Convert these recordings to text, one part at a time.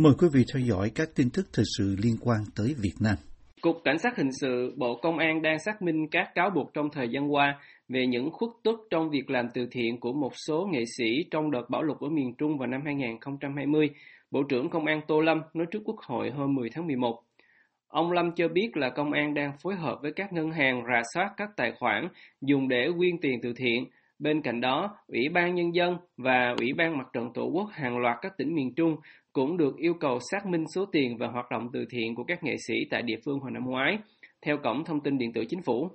Mời quý vị theo dõi các tin tức thời sự liên quan tới Việt Nam. Cục Cảnh sát Hình sự, Bộ Công an đang xác minh các cáo buộc trong thời gian qua về những khuất tức trong việc làm từ thiện của một số nghệ sĩ trong đợt bão lụt ở miền Trung vào năm 2020. Bộ trưởng Công an Tô Lâm nói trước Quốc hội hôm 10 tháng 11. Ông Lâm cho biết là công an đang phối hợp với các ngân hàng rà soát các tài khoản dùng để quyên tiền từ thiện. Bên cạnh đó, Ủy ban Nhân dân và Ủy ban Mặt trận Tổ quốc hàng loạt các tỉnh miền Trung cũng được yêu cầu xác minh số tiền và hoạt động từ thiện của các nghệ sĩ tại địa phương hồi năm ngoái, theo Cổng Thông tin Điện tử Chính phủ.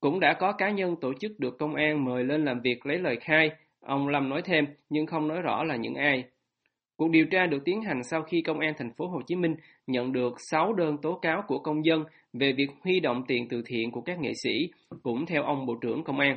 Cũng đã có cá nhân tổ chức được công an mời lên làm việc lấy lời khai, ông Lâm nói thêm nhưng không nói rõ là những ai. Cuộc điều tra được tiến hành sau khi công an thành phố Hồ Chí Minh nhận được 6 đơn tố cáo của công dân về việc huy động tiền từ thiện của các nghệ sĩ, cũng theo ông Bộ trưởng Công an.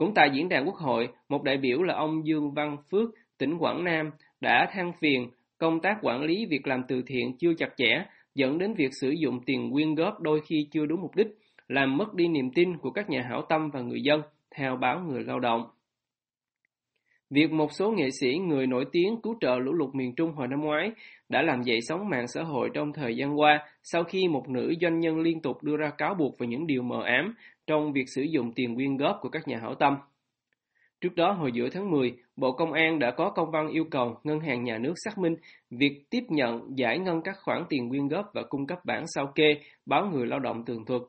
Cũng tại diễn đàn Quốc hội, một đại biểu là ông Dương Văn Phước, tỉnh Quảng Nam đã than phiền công tác quản lý việc làm từ thiện chưa chặt chẽ, dẫn đến việc sử dụng tiền quyên góp đôi khi chưa đúng mục đích, làm mất đi niềm tin của các nhà hảo tâm và người dân, theo báo Người Lao động. Việc một số nghệ sĩ người nổi tiếng cứu trợ lũ lụt miền Trung hồi năm ngoái đã làm dậy sóng mạng xã hội trong thời gian qua sau khi một nữ doanh nhân liên tục đưa ra cáo buộc về những điều mờ ám trong việc sử dụng tiền quyên góp của các nhà hảo tâm. Trước đó, hồi giữa tháng 10, Bộ Công an đã có công văn yêu cầu Ngân hàng Nhà nước xác minh việc tiếp nhận, giải ngân các khoản tiền quyên góp và cung cấp bản sao kê báo người lao động tường thuật,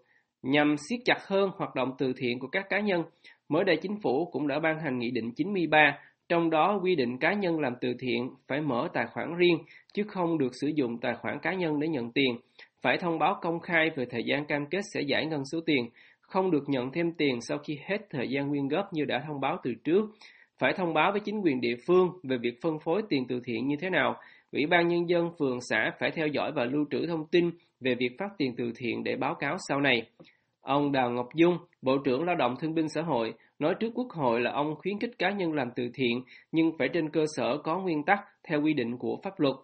nhằm siết chặt hơn hoạt động từ thiện của các cá nhân. Mới đây chính phủ cũng đã ban hành Nghị định 93, trong đó quy định cá nhân làm từ thiện phải mở tài khoản riêng, chứ không được sử dụng tài khoản cá nhân để nhận tiền, phải thông báo công khai về thời gian cam kết sẽ giải ngân số tiền, không được nhận thêm tiền sau khi hết thời gian quyên góp như đã thông báo từ trước, phải thông báo với chính quyền địa phương về việc phân phối tiền từ thiện như thế nào. Ủy ban Nhân dân phường xã phải theo dõi và lưu trữ thông tin về việc phát tiền từ thiện để báo cáo sau này. Ông Đào Ngọc Dung, Bộ trưởng Lao động Thương binh Xã hội, nói trước Quốc hội là ông khuyến khích cá nhân làm từ thiện nhưng phải trên cơ sở có nguyên tắc theo quy định của pháp luật.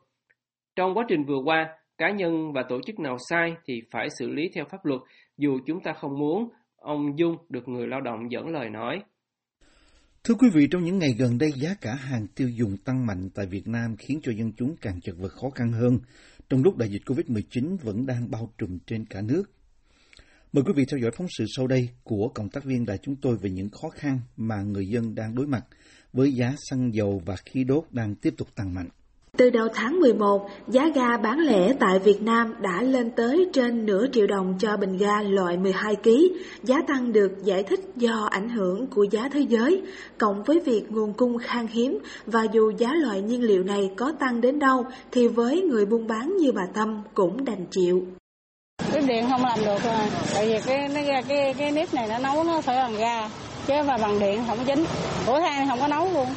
Trong quá trình vừa qua, cá nhân và tổ chức nào sai thì phải xử lý theo pháp luật dù chúng ta không muốn, ông Dung được người lao động dẫn lời nói. Thưa quý vị, trong những ngày gần đây, giá cả hàng tiêu dùng tăng mạnh tại Việt Nam khiến cho dân chúng càng chật vật khó khăn hơn, trong lúc đại dịch COVID-19 vẫn đang bao trùm trên cả nước. Mời quý vị theo dõi phóng sự sau đây của cộng tác viên đài chúng tôi về những khó khăn mà người dân đang đối mặt với giá xăng dầu và khí đốt đang tiếp tục tăng mạnh. Từ đầu tháng 11, giá ga bán lẻ tại Việt Nam đã lên tới trên nửa triệu đồng cho bình ga loại 12 kg. Giá tăng được giải thích do ảnh hưởng của giá thế giới, cộng với việc nguồn cung khan hiếm và dù giá loại nhiên liệu này có tăng đến đâu thì với người buôn bán như bà Tâm cũng đành chịu. cái điện không làm được rồi, tại vì cái cái cái, cái nếp này nó nấu nó phải bằng ga, chứ mà bằng điện không chính. Của than không có nấu luôn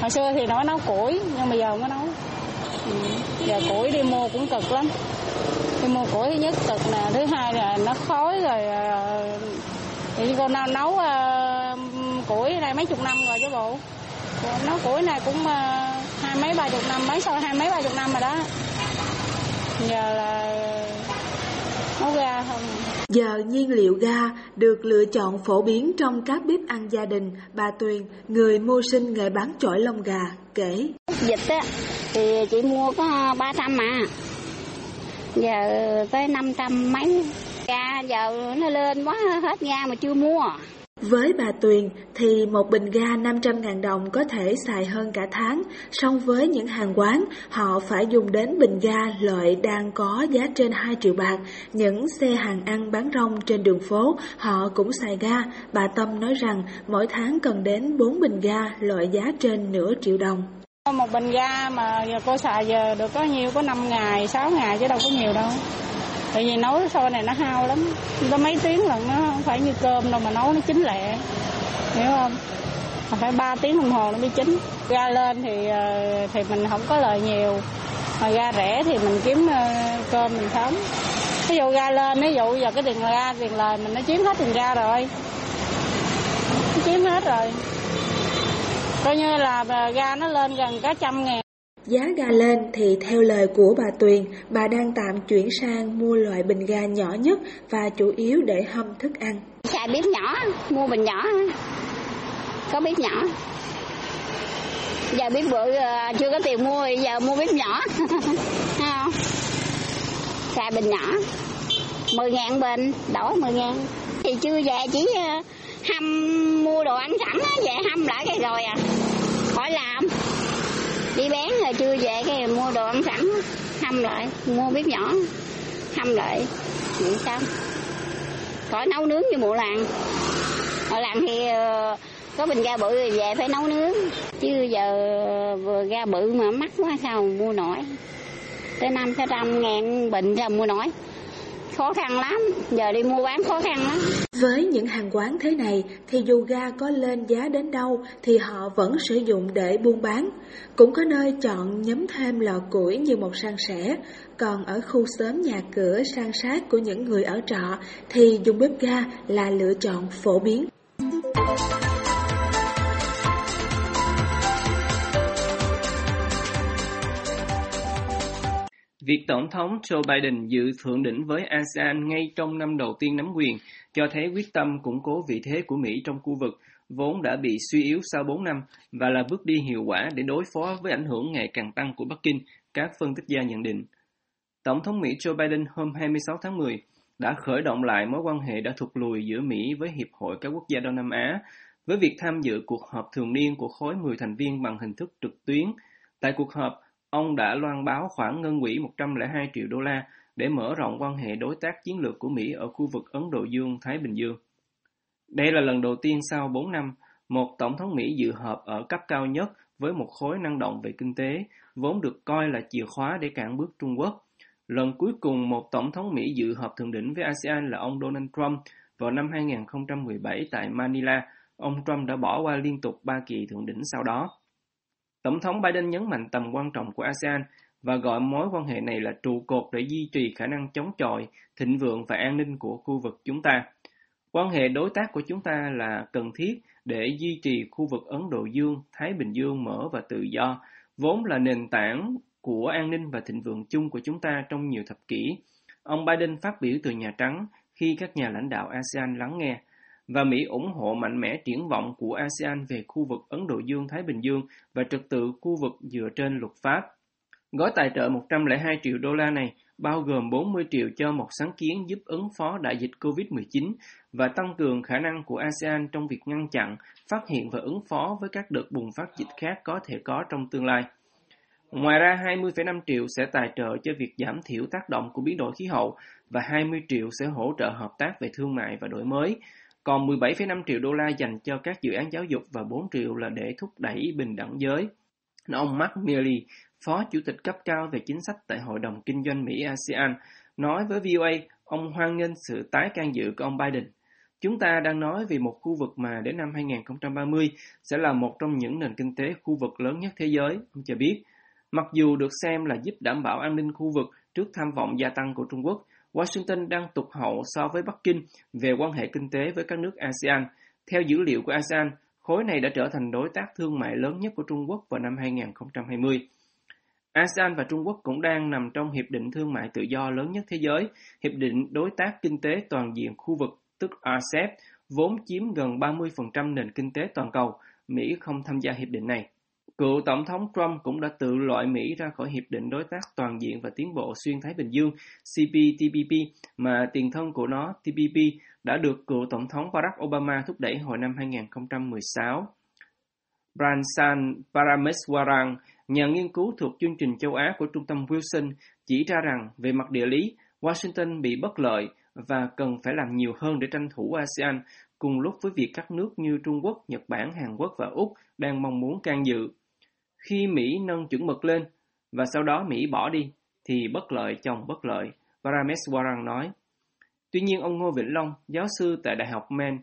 hồi xưa thì nó nấu củi nhưng mà giờ không có nấu. Ừ. giờ củi đi mua cũng cực lắm. Đi mua củi thứ nhất cực nè thứ hai là nó khói rồi ờ, thì con nào nấu uh, củi này mấy chục năm rồi chứ bộ. Nấu củi này cũng uh, hai mấy ba chục năm mấy sau hai mấy ba chục năm rồi đó. Giờ là nấu ga không Giờ nhiên liệu ga được lựa chọn phổ biến trong các bếp ăn gia đình, bà Tuyền, người mưu sinh nghề bán chổi lông gà, kể. Dịch á, thì chị mua có 300 mà, giờ tới 500 mấy. Ga giờ nó lên quá hết ga mà chưa mua. Với bà Tuyền thì một bình ga 500.000 đồng có thể xài hơn cả tháng, song với những hàng quán họ phải dùng đến bình ga loại đang có giá trên 2 triệu bạc. Những xe hàng ăn bán rong trên đường phố họ cũng xài ga. Bà Tâm nói rằng mỗi tháng cần đến 4 bình ga loại giá trên nửa triệu đồng. Một bình ga mà giờ cô xài giờ được có nhiêu, có 5 ngày, 6 ngày chứ đâu có nhiều đâu tại vì nấu xôi này nó hao lắm. Nó mấy tiếng lần nó không phải như cơm đâu mà nấu nó chín lẹ. Hiểu không? Mà phải 3 tiếng đồng hồ nó mới chín. Ra lên thì ờ, thì mình không có lời nhiều. Mà ra rẻ thì mình kiếm ờ, cơm mình sống ví dụ ra lên, ví dụ giờ cái tiền ra, tiền lời mình nó chiếm hết tiền ra rồi. Nó chiếm hết rồi. Coi như là ờ, ra nó lên gần cả trăm ngàn. Giá ga lên thì theo lời của bà Tuyền, bà đang tạm chuyển sang mua loại bình ga nhỏ nhất và chủ yếu để hâm thức ăn. Xài bếp nhỏ, mua bình nhỏ, có bếp nhỏ. giờ bếp bự ờ, chưa có tiền mua giờ mua bếp nhỏ. Không? Xài bình nhỏ. 10 ngàn bình đổi 10 ngàn. Thì chưa về chỉ ờ, hâm mua đồ ăn sẵn về hâm lại cái rồi à. Khỏi làm đi bán rồi chưa về cái mua đồ ăn sẵn, hâm lại, mua bếp nhỏ, hâm lại. Vậy xong. Khỏi nấu nướng như mùa làng. Ở làng thì ờ, có bình ga bự rồi về phải nấu nướng. Chứ giờ vừa ga bự mà mắc quá sao mà mua nổi. Tới năm sáu trăm ngàn bình ra mua nổi khó khăn lắm giờ đi mua bán khó khăn lắm Với những hàng quán thế này thì dù ga có lên giá đến đâu thì họ vẫn sử dụng để buôn bán. Cũng có nơi chọn nhấm thêm lò củi như một sang sẻ, còn ở khu xóm nhà cửa sang sát của những người ở trọ thì dùng bếp ga là lựa chọn phổ biến. Việc Tổng thống Joe Biden dự thượng đỉnh với ASEAN ngay trong năm đầu tiên nắm quyền cho thấy quyết tâm củng cố vị thế của Mỹ trong khu vực vốn đã bị suy yếu sau 4 năm và là bước đi hiệu quả để đối phó với ảnh hưởng ngày càng tăng của Bắc Kinh, các phân tích gia nhận định. Tổng thống Mỹ Joe Biden hôm 26 tháng 10 đã khởi động lại mối quan hệ đã thụt lùi giữa Mỹ với Hiệp hội các quốc gia Đông Nam Á với việc tham dự cuộc họp thường niên của khối 10 thành viên bằng hình thức trực tuyến. Tại cuộc họp, ông đã loan báo khoản ngân quỹ 102 triệu đô la để mở rộng quan hệ đối tác chiến lược của Mỹ ở khu vực Ấn Độ Dương-Thái Bình Dương. Đây là lần đầu tiên sau 4 năm, một tổng thống Mỹ dự họp ở cấp cao nhất với một khối năng động về kinh tế, vốn được coi là chìa khóa để cản bước Trung Quốc. Lần cuối cùng một tổng thống Mỹ dự họp thượng đỉnh với ASEAN là ông Donald Trump vào năm 2017 tại Manila. Ông Trump đã bỏ qua liên tục ba kỳ thượng đỉnh sau đó. Tổng thống Biden nhấn mạnh tầm quan trọng của ASEAN và gọi mối quan hệ này là trụ cột để duy trì khả năng chống chọi, thịnh vượng và an ninh của khu vực chúng ta. Quan hệ đối tác của chúng ta là cần thiết để duy trì khu vực Ấn Độ Dương, Thái Bình Dương mở và tự do, vốn là nền tảng của an ninh và thịnh vượng chung của chúng ta trong nhiều thập kỷ. Ông Biden phát biểu từ Nhà Trắng khi các nhà lãnh đạo ASEAN lắng nghe, và Mỹ ủng hộ mạnh mẽ triển vọng của ASEAN về khu vực Ấn Độ Dương-Thái Bình Dương và trật tự khu vực dựa trên luật pháp. Gói tài trợ 102 triệu đô la này bao gồm 40 triệu cho một sáng kiến giúp ứng phó đại dịch COVID-19 và tăng cường khả năng của ASEAN trong việc ngăn chặn, phát hiện và ứng phó với các đợt bùng phát dịch khác có thể có trong tương lai. Ngoài ra, 20,5 triệu sẽ tài trợ cho việc giảm thiểu tác động của biến đổi khí hậu và 20 triệu sẽ hỗ trợ hợp tác về thương mại và đổi mới, còn 17,5 triệu đô la dành cho các dự án giáo dục và 4 triệu là để thúc đẩy bình đẳng giới. Ông Mark Milley, Phó Chủ tịch cấp cao về chính sách tại Hội đồng Kinh doanh Mỹ ASEAN, nói với VOA ông hoan nghênh sự tái can dự của ông Biden. Chúng ta đang nói về một khu vực mà đến năm 2030 sẽ là một trong những nền kinh tế khu vực lớn nhất thế giới, ông cho biết. Mặc dù được xem là giúp đảm bảo an ninh khu vực trước tham vọng gia tăng của Trung Quốc, Washington đang tụt hậu so với Bắc Kinh về quan hệ kinh tế với các nước ASEAN. Theo dữ liệu của ASEAN, khối này đã trở thành đối tác thương mại lớn nhất của Trung Quốc vào năm 2020. ASEAN và Trung Quốc cũng đang nằm trong Hiệp định Thương mại Tự do lớn nhất thế giới, Hiệp định Đối tác Kinh tế Toàn diện khu vực, tức RCEP, vốn chiếm gần 30% nền kinh tế toàn cầu. Mỹ không tham gia hiệp định này. Cựu Tổng thống Trump cũng đã tự loại Mỹ ra khỏi Hiệp định Đối tác Toàn diện và Tiến bộ Xuyên Thái Bình Dương CPTPP mà tiền thân của nó TPP đã được cựu Tổng thống Barack Obama thúc đẩy hồi năm 2016. Bransan Parameswaran, nhà nghiên cứu thuộc chương trình châu Á của Trung tâm Wilson, chỉ ra rằng về mặt địa lý, Washington bị bất lợi và cần phải làm nhiều hơn để tranh thủ ASEAN cùng lúc với việc các nước như Trung Quốc, Nhật Bản, Hàn Quốc và Úc đang mong muốn can dự. Khi Mỹ nâng chuẩn mực lên và sau đó Mỹ bỏ đi, thì bất lợi chồng bất lợi, Parameswaran nói. Tuy nhiên ông Ngô Vĩnh Long, giáo sư tại Đại học Maine,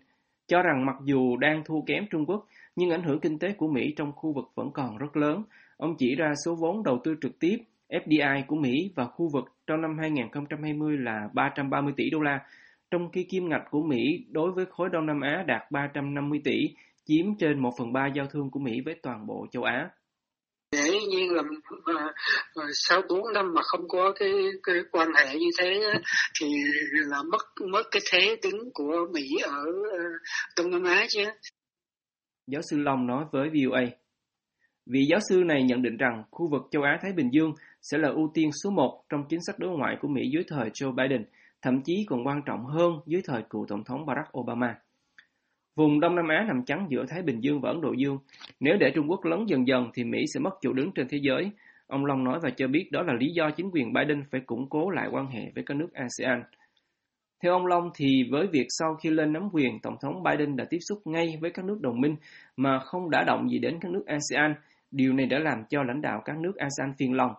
cho rằng mặc dù đang thua kém Trung Quốc, nhưng ảnh hưởng kinh tế của Mỹ trong khu vực vẫn còn rất lớn. Ông chỉ ra số vốn đầu tư trực tiếp FDI của Mỹ và khu vực trong năm 2020 là 330 tỷ đô la, trong khi kim ngạch của Mỹ đối với khối Đông Nam Á đạt 350 tỷ, chiếm trên 1 phần 3 giao thương của Mỹ với toàn bộ châu Á dễ nhiên là sau bốn năm mà không có cái, cái quan hệ như thế thì là mất mất cái thế đứng của Mỹ ở ờ, Đông Nam Á chứ. Giáo sư Long nói với VOA. Vị giáo sư này nhận định rằng khu vực châu Á-Thái Bình Dương sẽ là ưu tiên số một trong chính sách đối ngoại của Mỹ dưới thời Joe Biden, thậm chí còn quan trọng hơn dưới thời cựu Tổng thống Barack Obama. Vùng Đông Nam Á nằm chắn giữa Thái Bình Dương và Ấn Độ Dương. Nếu để Trung Quốc lớn dần dần thì Mỹ sẽ mất chỗ đứng trên thế giới. Ông Long nói và cho biết đó là lý do chính quyền Biden phải củng cố lại quan hệ với các nước ASEAN. Theo ông Long thì với việc sau khi lên nắm quyền, Tổng thống Biden đã tiếp xúc ngay với các nước đồng minh mà không đã động gì đến các nước ASEAN. Điều này đã làm cho lãnh đạo các nước ASEAN phiền lòng.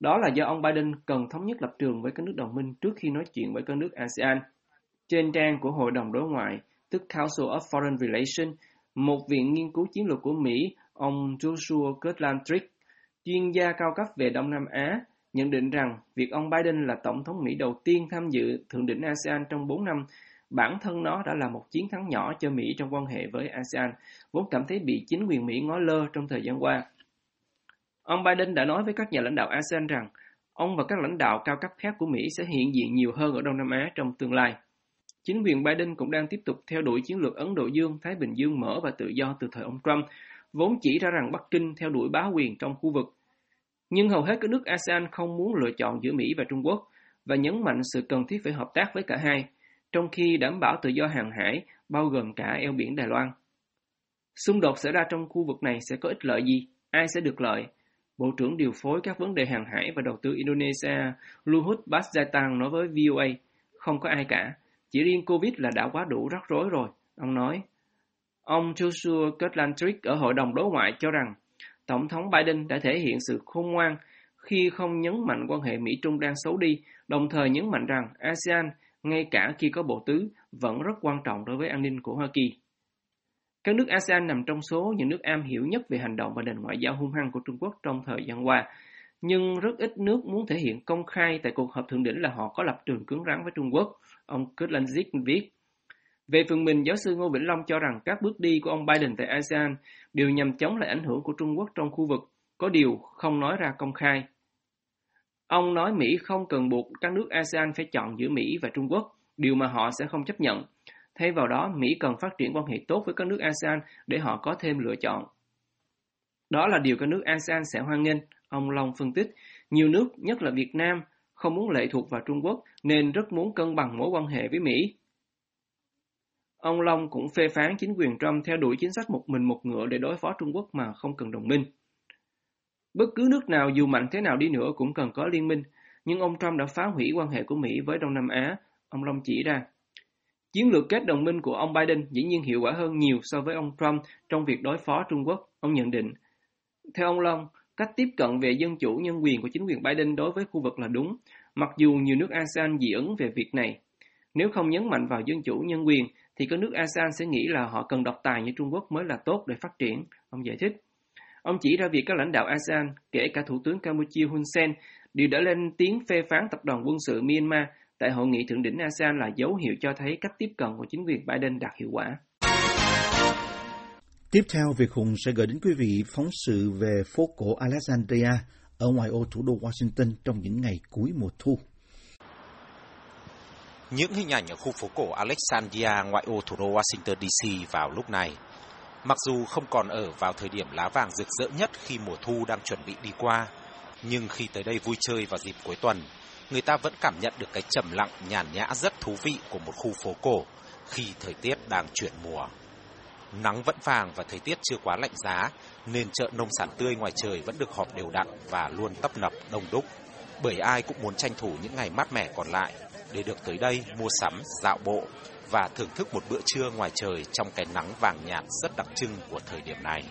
Đó là do ông Biden cần thống nhất lập trường với các nước đồng minh trước khi nói chuyện với các nước ASEAN. Trên trang của Hội đồng Đối ngoại, tức Council of Foreign Relations, một viện nghiên cứu chiến lược của Mỹ, ông Joshua Kirklandrick, chuyên gia cao cấp về Đông Nam Á, nhận định rằng việc ông Biden là Tổng thống Mỹ đầu tiên tham dự Thượng đỉnh ASEAN trong 4 năm, bản thân nó đã là một chiến thắng nhỏ cho Mỹ trong quan hệ với ASEAN, vốn cảm thấy bị chính quyền Mỹ ngó lơ trong thời gian qua. Ông Biden đã nói với các nhà lãnh đạo ASEAN rằng ông và các lãnh đạo cao cấp khác của Mỹ sẽ hiện diện nhiều hơn ở Đông Nam Á trong tương lai. Chính quyền Biden cũng đang tiếp tục theo đuổi chiến lược Ấn Độ Dương, Thái Bình Dương mở và tự do từ thời ông Trump, vốn chỉ ra rằng Bắc Kinh theo đuổi bá quyền trong khu vực. Nhưng hầu hết các nước ASEAN không muốn lựa chọn giữa Mỹ và Trung Quốc và nhấn mạnh sự cần thiết phải hợp tác với cả hai, trong khi đảm bảo tự do hàng hải, bao gồm cả eo biển Đài Loan. Xung đột xảy ra trong khu vực này sẽ có ích lợi gì? Ai sẽ được lợi? Bộ trưởng điều phối các vấn đề hàng hải và đầu tư Indonesia Luhut Basjatang nói với VOA, không có ai cả, chỉ riêng Covid là đã quá đủ rắc rối rồi, ông nói. Ông Joshua Kirklandrick ở Hội đồng Đối ngoại cho rằng Tổng thống Biden đã thể hiện sự khôn ngoan khi không nhấn mạnh quan hệ Mỹ-Trung đang xấu đi, đồng thời nhấn mạnh rằng ASEAN, ngay cả khi có bộ tứ, vẫn rất quan trọng đối với an ninh của Hoa Kỳ. Các nước ASEAN nằm trong số những nước am hiểu nhất về hành động và nền ngoại giao hung hăng của Trung Quốc trong thời gian qua, nhưng rất ít nước muốn thể hiện công khai tại cuộc họp thượng đỉnh là họ có lập trường cứng rắn với Trung Quốc, ông Kutlanzik viết. Về phần mình, giáo sư Ngô Vĩnh Long cho rằng các bước đi của ông Biden tại ASEAN đều nhằm chống lại ảnh hưởng của Trung Quốc trong khu vực, có điều không nói ra công khai. Ông nói Mỹ không cần buộc các nước ASEAN phải chọn giữa Mỹ và Trung Quốc, điều mà họ sẽ không chấp nhận. Thay vào đó, Mỹ cần phát triển quan hệ tốt với các nước ASEAN để họ có thêm lựa chọn. Đó là điều các nước ASEAN sẽ hoan nghênh, ông Long phân tích. Nhiều nước, nhất là Việt Nam, không muốn lệ thuộc vào Trung Quốc nên rất muốn cân bằng mối quan hệ với Mỹ. Ông Long cũng phê phán chính quyền Trump theo đuổi chính sách một mình một ngựa để đối phó Trung Quốc mà không cần đồng minh. Bất cứ nước nào dù mạnh thế nào đi nữa cũng cần có liên minh, nhưng ông Trump đã phá hủy quan hệ của Mỹ với Đông Nam Á, ông Long chỉ ra. Chiến lược kết đồng minh của ông Biden dĩ nhiên hiệu quả hơn nhiều so với ông Trump trong việc đối phó Trung Quốc, ông nhận định. Theo ông Long, cách tiếp cận về dân chủ nhân quyền của chính quyền Biden đối với khu vực là đúng, mặc dù nhiều nước ASEAN dị ứng về việc này. Nếu không nhấn mạnh vào dân chủ nhân quyền, thì các nước ASEAN sẽ nghĩ là họ cần độc tài như Trung Quốc mới là tốt để phát triển, ông giải thích. Ông chỉ ra việc các lãnh đạo ASEAN, kể cả Thủ tướng Campuchia Hun Sen, đều đã lên tiếng phê phán tập đoàn quân sự Myanmar tại hội nghị thượng đỉnh ASEAN là dấu hiệu cho thấy cách tiếp cận của chính quyền Biden đạt hiệu quả. Tiếp theo, Việt Hùng sẽ gửi đến quý vị phóng sự về phố cổ Alexandria ở ngoài ô thủ đô Washington trong những ngày cuối mùa thu. Những hình ảnh ở khu phố cổ Alexandria ngoại ô thủ đô Washington DC vào lúc này, mặc dù không còn ở vào thời điểm lá vàng rực rỡ nhất khi mùa thu đang chuẩn bị đi qua, nhưng khi tới đây vui chơi vào dịp cuối tuần, người ta vẫn cảm nhận được cái trầm lặng nhàn nhã rất thú vị của một khu phố cổ khi thời tiết đang chuyển mùa. Nắng vẫn vàng và thời tiết chưa quá lạnh giá, nên chợ nông sản tươi ngoài trời vẫn được họp đều đặn và luôn tấp nập đông đúc. Bởi ai cũng muốn tranh thủ những ngày mát mẻ còn lại để được tới đây mua sắm, dạo bộ và thưởng thức một bữa trưa ngoài trời trong cái nắng vàng nhạt rất đặc trưng của thời điểm này.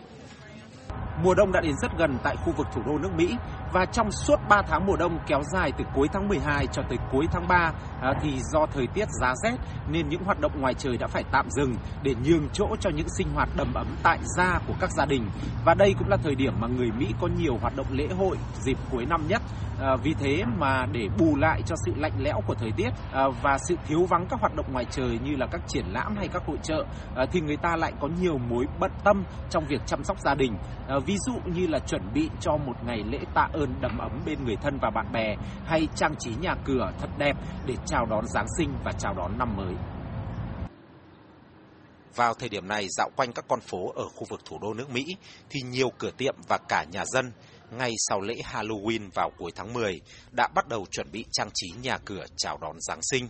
Mùa đông đã đến rất gần tại khu vực thủ đô nước Mỹ và trong suốt 3 tháng mùa đông kéo dài từ cuối tháng 12 cho tới cuối tháng 3 à, thì do thời tiết giá rét nên những hoạt động ngoài trời đã phải tạm dừng để nhường chỗ cho những sinh hoạt đầm ấm tại gia của các gia đình. Và đây cũng là thời điểm mà người Mỹ có nhiều hoạt động lễ hội dịp cuối năm nhất. À, vì thế mà để bù lại cho sự lạnh lẽo của thời tiết à, và sự thiếu vắng các hoạt động ngoài trời như là các triển lãm hay các hội trợ à, thì người ta lại có nhiều mối bận tâm trong việc chăm sóc gia đình. À, ví dụ như là chuẩn bị cho một ngày lễ tạ ơn đầm ấm bên người thân và bạn bè hay trang trí nhà cửa thật đẹp để chào đón Giáng sinh và chào đón năm mới. Vào thời điểm này dạo quanh các con phố ở khu vực thủ đô nước Mỹ thì nhiều cửa tiệm và cả nhà dân ngay sau lễ Halloween vào cuối tháng 10 đã bắt đầu chuẩn bị trang trí nhà cửa chào đón Giáng sinh.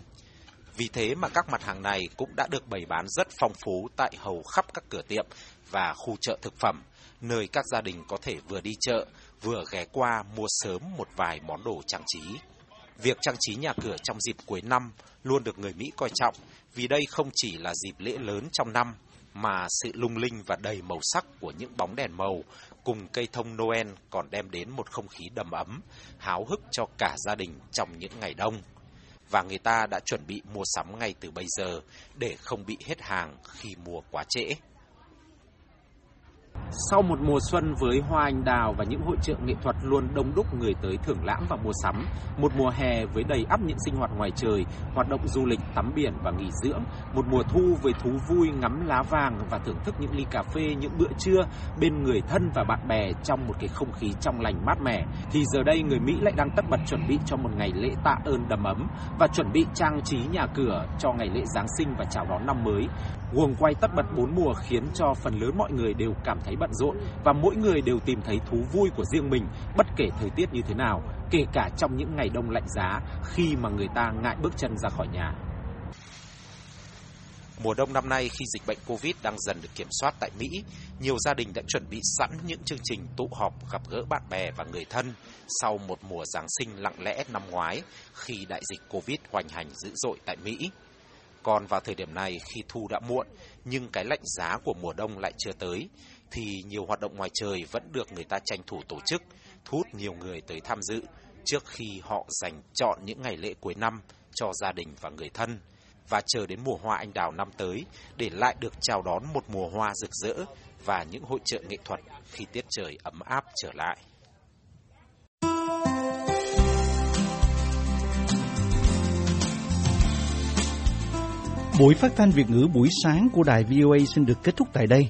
Vì thế mà các mặt hàng này cũng đã được bày bán rất phong phú tại hầu khắp các cửa tiệm và khu chợ thực phẩm, nơi các gia đình có thể vừa đi chợ, vừa ghé qua mua sớm một vài món đồ trang trí. Việc trang trí nhà cửa trong dịp cuối năm luôn được người Mỹ coi trọng vì đây không chỉ là dịp lễ lớn trong năm mà sự lung linh và đầy màu sắc của những bóng đèn màu cùng cây thông Noel còn đem đến một không khí đầm ấm, háo hức cho cả gia đình trong những ngày đông. Và người ta đã chuẩn bị mua sắm ngay từ bây giờ để không bị hết hàng khi mua quá trễ. Sau một mùa xuân với hoa anh đào và những hội trợ nghệ thuật luôn đông đúc người tới thưởng lãm và mua sắm, một mùa hè với đầy ắp những sinh hoạt ngoài trời, hoạt động du lịch, tắm biển và nghỉ dưỡng, một mùa thu với thú vui ngắm lá vàng và thưởng thức những ly cà phê, những bữa trưa bên người thân và bạn bè trong một cái không khí trong lành mát mẻ, thì giờ đây người Mỹ lại đang tất bật chuẩn bị cho một ngày lễ tạ ơn đầm ấm và chuẩn bị trang trí nhà cửa cho ngày lễ Giáng sinh và chào đón năm mới. Guồng quay tất bật bốn mùa khiến cho phần lớn mọi người đều cảm thấy bận rộn và mỗi người đều tìm thấy thú vui của riêng mình bất kể thời tiết như thế nào, kể cả trong những ngày đông lạnh giá khi mà người ta ngại bước chân ra khỏi nhà. Mùa đông năm nay khi dịch bệnh Covid đang dần được kiểm soát tại Mỹ, nhiều gia đình đã chuẩn bị sẵn những chương trình tụ họp gặp gỡ bạn bè và người thân sau một mùa Giáng sinh lặng lẽ năm ngoái khi đại dịch Covid hoành hành dữ dội tại Mỹ. Còn vào thời điểm này khi thu đã muộn nhưng cái lạnh giá của mùa đông lại chưa tới thì nhiều hoạt động ngoài trời vẫn được người ta tranh thủ tổ chức, thu hút nhiều người tới tham dự trước khi họ dành chọn những ngày lễ cuối năm cho gia đình và người thân và chờ đến mùa hoa anh đào năm tới để lại được chào đón một mùa hoa rực rỡ và những hội trợ nghệ thuật khi tiết trời ấm áp trở lại. Buổi phát thanh Việt ngữ buổi sáng của đài VOA xin được kết thúc tại đây.